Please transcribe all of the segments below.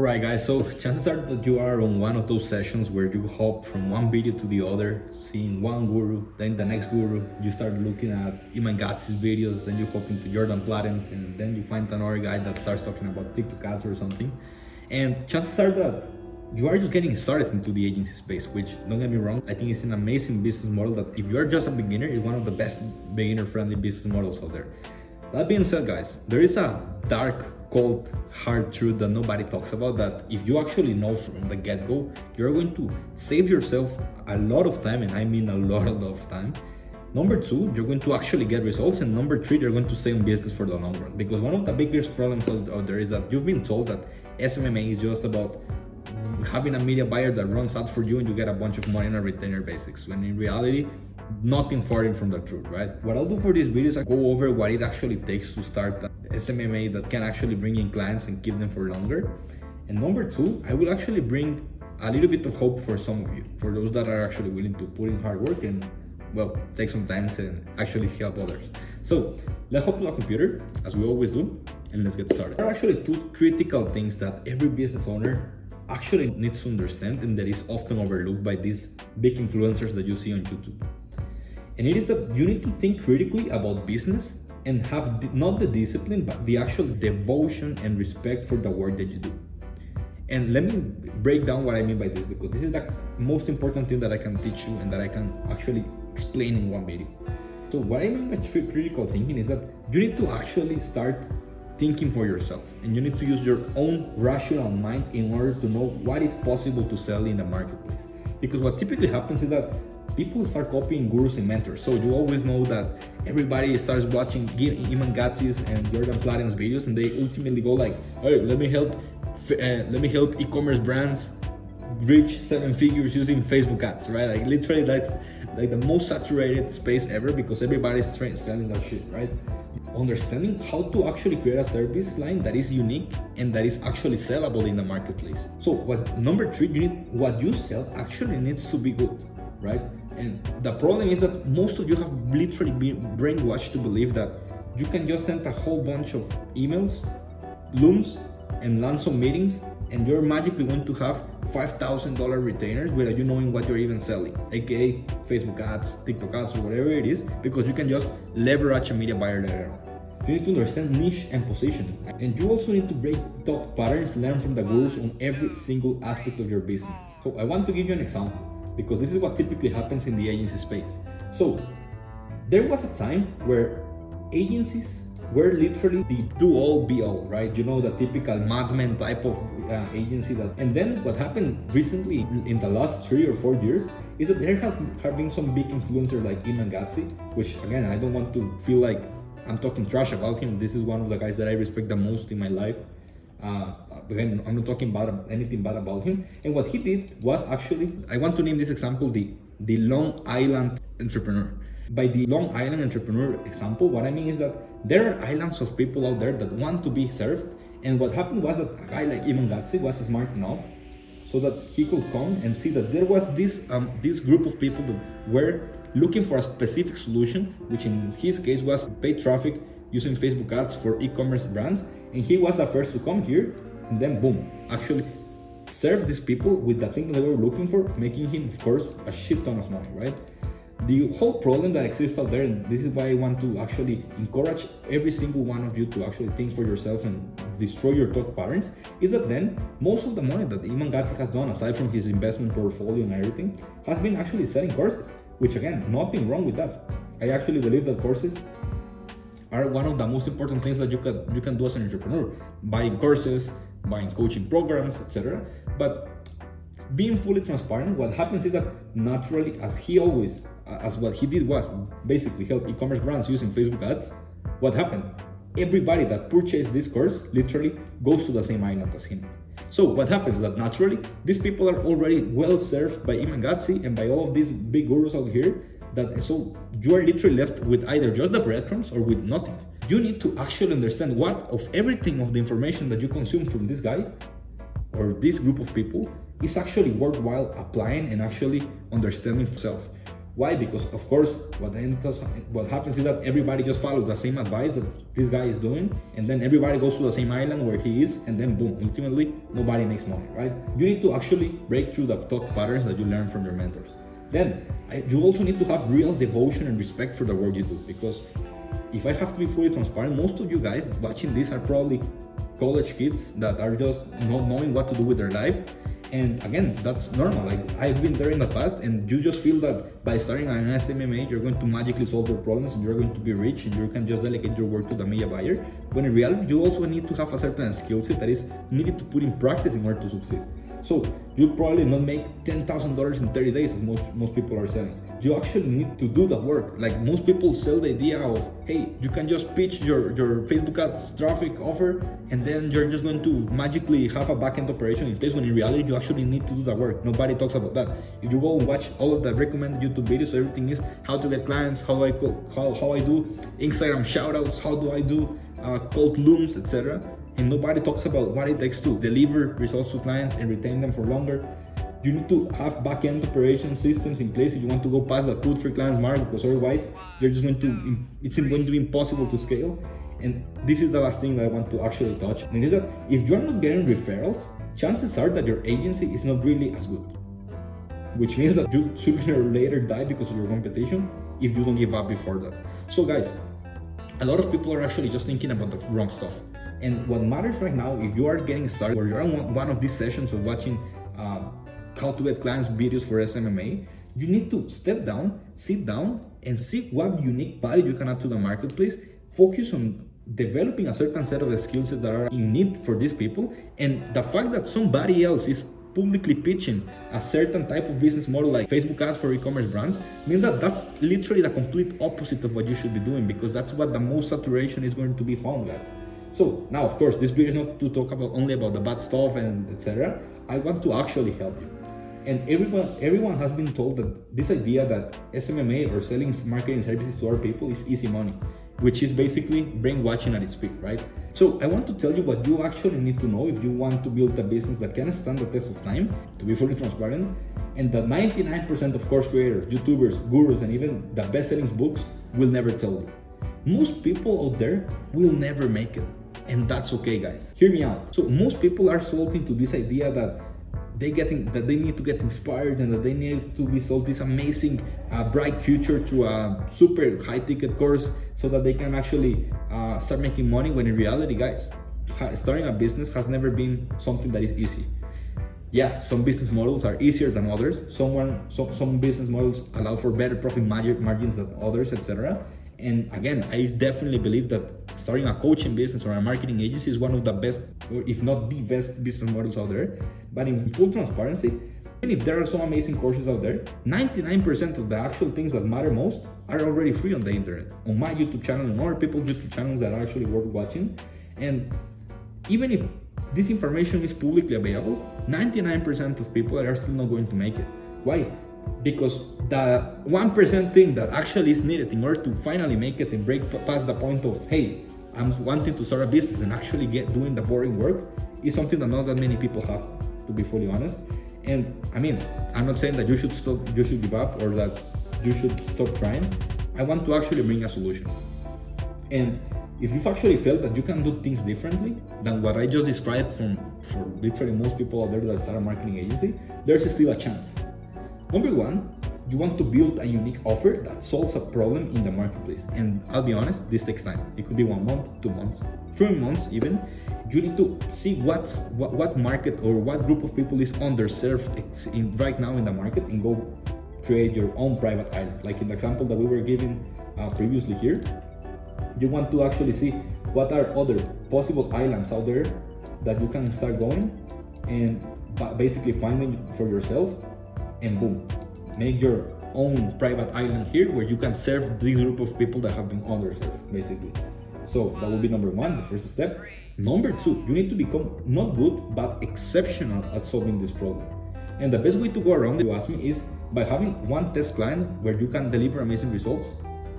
Alright guys, so chances are that you are on one of those sessions where you hop from one video to the other, seeing one guru, then the next guru, you start looking at Iman videos, then you hop into Jordan Platten's, and then you find another guy that starts talking about TikTok ads or something. And chances are that you are just getting started into the agency space, which don't get me wrong, I think it's an amazing business model that if you are just a beginner, it's one of the best beginner friendly business models out there. That being said, guys, there is a dark cold hard truth that nobody talks about that if you actually know from the get-go you're going to save yourself a lot of time and i mean a lot of time. Number two you're going to actually get results. And number three you're going to stay in business for the long run. Because one of the biggest problems out there is that you've been told that smma is just about having a media buyer that runs ads for you and you get a bunch of money on a retainer basics when in reality nothing far from the truth, right? What I'll do for these videos, I go over what it actually takes to start an SMMA that can actually bring in clients and keep them for longer. And number two, I will actually bring a little bit of hope for some of you, for those that are actually willing to put in hard work and well, take some time and actually help others. So let's hop to the computer, as we always do, and let's get started. There are actually two critical things that every business owner actually needs to understand and that is often overlooked by these big influencers that you see on YouTube. And it is that you need to think critically about business and have not the discipline but the actual devotion and respect for the work that you do. And let me break down what i mean by this because this is the most important thing that i can teach you and that i can actually explain in one video. So what i mean by critical thinking is that you need to actually start thinking for yourself and you need to use your own rational mind in order to know what is possible to sell in the marketplace because what typically happens is that people start copying gurus and mentors. So you always know that everybody starts watching Iman Gadzhi's and Jordan Platten's videos, and they ultimately go like, "Hey, let me help, uh, let me help e-commerce brands reach seven figures using Facebook ads." Right? Like literally, that's like the most saturated space ever because everybody's trying, selling that shit, right? Understanding how to actually create a service line that is unique and that is actually sellable in the marketplace. So, what number three, you need what you sell actually needs to be good, right? And the problem is that most of you have literally been brainwashed to believe that you can just send a whole bunch of emails, looms, and land some meetings, and you're magically going to have $5,000 retainers without you knowing what you're even selling, aka Facebook ads, TikTok ads, or whatever it is, because you can just leverage a media buyer later on. You need to understand niche and positioning. And you also need to break thought patterns, learn from the gurus on every single aspect of your business. So I want to give you an example because this is what typically happens in the agency space. So there was a time where agencies were literally the do all be all, right? You know, the typical madman type of uh, agency that. And then what happened recently in the last three or four years is that there has been some big influencer like Iman Gadzhi, which again, I don't want to feel like I'm talking trash about him. This is one of the guys that I respect the most in my life. Uh, again, I'm not talking bad anything bad about him. And what he did was actually, I want to name this example the the Long Island entrepreneur. By the Long Island entrepreneur example, what I mean is that there are islands of people out there that want to be served. And what happened was that a guy like Iman Gadzhi was smart enough so that he could come and see that there was this um, this group of people that were looking for a specific solution, which in his case was paid traffic using Facebook ads for e-commerce brands, and he was the first to come here, and then boom, actually serve these people with the thing they were looking for, making him, of course, a shit ton of money, right? The whole problem that exists out there, and this is why I want to actually encourage every single one of you to actually think for yourself and destroy your thought patterns, is that then most of the money that Iman Gadzhi has done, aside from his investment portfolio and everything, has been actually selling courses. Which again, nothing wrong with that. I actually believe that courses are one of the most important things that you can you can do as an entrepreneur buying courses buying coaching programs etc but being fully transparent what happens is that naturally as he always as what he did was basically help e-commerce brands using facebook ads what happened everybody that purchased this course literally goes to the same island as him so what happens is that naturally these people are already well served by Iman Gadzhi and by all of these big gurus out here that so you are literally left with either just the breadcrumbs or with nothing. You need to actually understand what of everything of the information that you consume from this guy or this group of people is actually worthwhile applying and actually understanding yourself. Why? Because of course, what what happens is that everybody just follows the same advice that this guy is doing, and then everybody goes to the same island where he is, and then boom, ultimately nobody makes money, right? You need to actually break through the thought patterns that you learn from your mentors. Then you also need to have real devotion and respect for the work you do, because if I have to be fully transparent, most of you guys watching this are probably college kids that are just not knowing what to do with their life. And again that's normal. Like i've been there in the past and you just feel that by starting an smma you're going to magically solve your problems and you're going to be rich and you can just delegate your work to the media buyer. When in reality you also need to have a certain skill set that is needed to put in practice in order to succeed so you'll probably not make $10000 in 30 days as most most people are selling you actually need to do the work. Like most people sell the idea of, hey, you can just pitch your, your Facebook ads traffic offer and then you're just going to magically have a backend operation in place when in reality you actually need to do the work. Nobody talks about that. If you go and watch all of the recommended YouTube videos, everything is how to get clients, how I how, how I do Instagram shoutouts, how do I do uh, cold looms, etc. And nobody talks about what it takes to deliver results to clients and retain them for longer. You need to have back-end operation systems in place if you want to go past the two three clients mark because otherwise you're just going to it's going to be impossible to scale. And this is the last thing that i want to actually touch. And is that if you're not getting referrals chances are that your agency is not really as good. Which means that you sooner or later die because of your competition if you don't give up before that. So guys a lot of people are actually just thinking about the wrong stuff and what matters right now if you are getting started or you're on one of these sessions of watching uh, how to get clients videos for SMMA, you need to step down, sit down, and see what unique value you can add to the marketplace. Focus on developing a certain set of skills that are in need for these people, and the fact that somebody else is publicly pitching a certain type of business model like Facebook ads for e-commerce brands means that that's literally the complete opposite of what you should be doing because that's what the most saturation is going to be found guys. So now of course this video is not to talk about only about the bad stuff and etc. I want to actually help you and everyone everyone has been told that this idea that SMMA or selling marketing services to our people is easy money, which is basically brainwashing at its peak, right? So I want to tell you what you actually need to know if you want to build a business that can stand the test of time, to be fully transparent, and that 99% of course creators, YouTubers, gurus, and even the best-selling books will never tell you. Most people out there will never make it. And that's okay, guys. Hear me out. So most people are sold into this idea that they getting that they need to get inspired and that they need to be sold this amazing uh, bright future to a super high ticket course so that they can actually uh, start making money when in reality guys starting a business has never been something that is easy yeah some business models are easier than others someone some, some business models allow for better profit margins than others etc and again, I definitely believe that starting a coaching business or a marketing agency is one of the best, or if not the best business models out there. But in full transparency, even if there are some amazing courses out there, 99% of the actual things that matter most are already free on the internet, on my YouTube channel and other people's YouTube channels that are actually worth watching. And even if this information is publicly available, 99% of people are still not going to make it. Why? because the 1% thing that actually is needed in order to finally make it and break past the point of hey i'm wanting to start a business and actually get doing the boring work is something that not that many people have to be fully honest. And i mean i'm not saying that you should stop you should give up or that you should stop trying. I want to actually bring a solution. And if you've actually felt that you can do things differently than what i just described from for literally most people out there that start a marketing agency there's still a chance. Number one, you want to build a unique offer that solves a problem in the marketplace. And I'll be honest, this takes time. It could be one month, two months, three months even. You need to see what's what, what market or what group of people is underserved in, right now in the market and go create your own private island. Like in the example that we were giving uh, previously here, you want to actually see what are other possible islands out there that you can start going and basically finding for yourself and boom, make your own private island here where you can serve the group of people that have been underserved, basically. So that will be number one, the first step. Number two, you need to become not good but exceptional at solving this problem. And the best way to go around, it, you ask me, is by having one test client where you can deliver amazing results,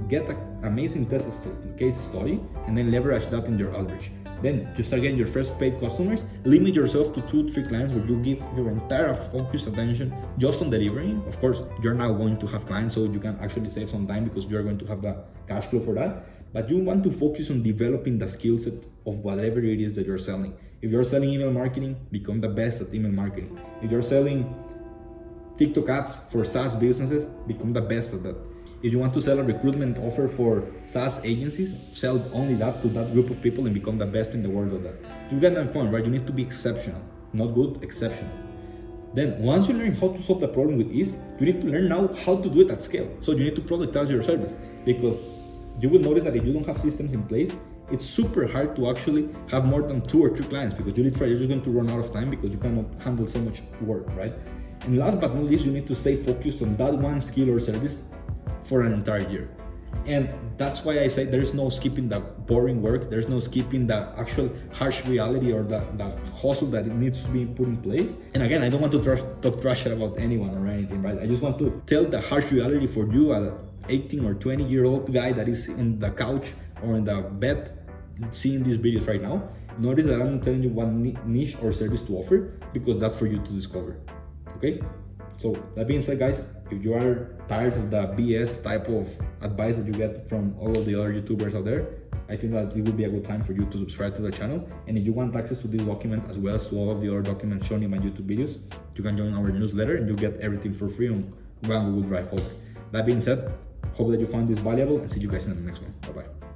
get an amazing test case study, and then leverage that in your outreach. Then you start getting your first paid customers. Limit yourself to two, three clients where you give your entire focused attention just on delivering. Of course, you're now going to have clients, so you can actually save some time because you're going to have the cash flow for that. But you want to focus on developing the skill set of whatever it is that you're selling. If you're selling email marketing, become the best at email marketing. If you're selling TikTok ads for SaaS businesses, become the best at that. If you want to sell a recruitment offer for SaaS agencies, sell only that to that group of people and become the best in the world of that. You get my point, right? You need to be exceptional, not good, exceptional. Then once you learn how to solve the problem with ease, you need to learn now how to do it at scale. So you need to productize your service because you will notice that if you don't have systems in place, it's super hard to actually have more than two or three clients because you literally you're just going to run out of time because you cannot handle so much work, right? And last but not least, you need to stay focused on that one skill or service for an entire year. And that's why I say there's no skipping the boring work, there's no skipping the actual harsh reality or the, the hustle that it needs to be put in place. And again, I don't want to trash, talk trash about anyone or anything, right? I just want to tell the harsh reality for you, an 18 or 20 year old guy that is in the couch or in the bed seeing these videos right now. Notice that I'm telling you one niche or service to offer because that's for you to discover. Okay? So that being said, guys, if you are tired of the BS type of advice that you get from all of the other YouTubers out there, I think that it would be a good time for you to subscribe to the channel. And if you want access to this document as well as to all of the other documents shown in my YouTube videos, you can join our newsletter and you'll get everything for free on we drive forward. That being said, hope that you found this valuable and see you guys in the next one. Bye bye.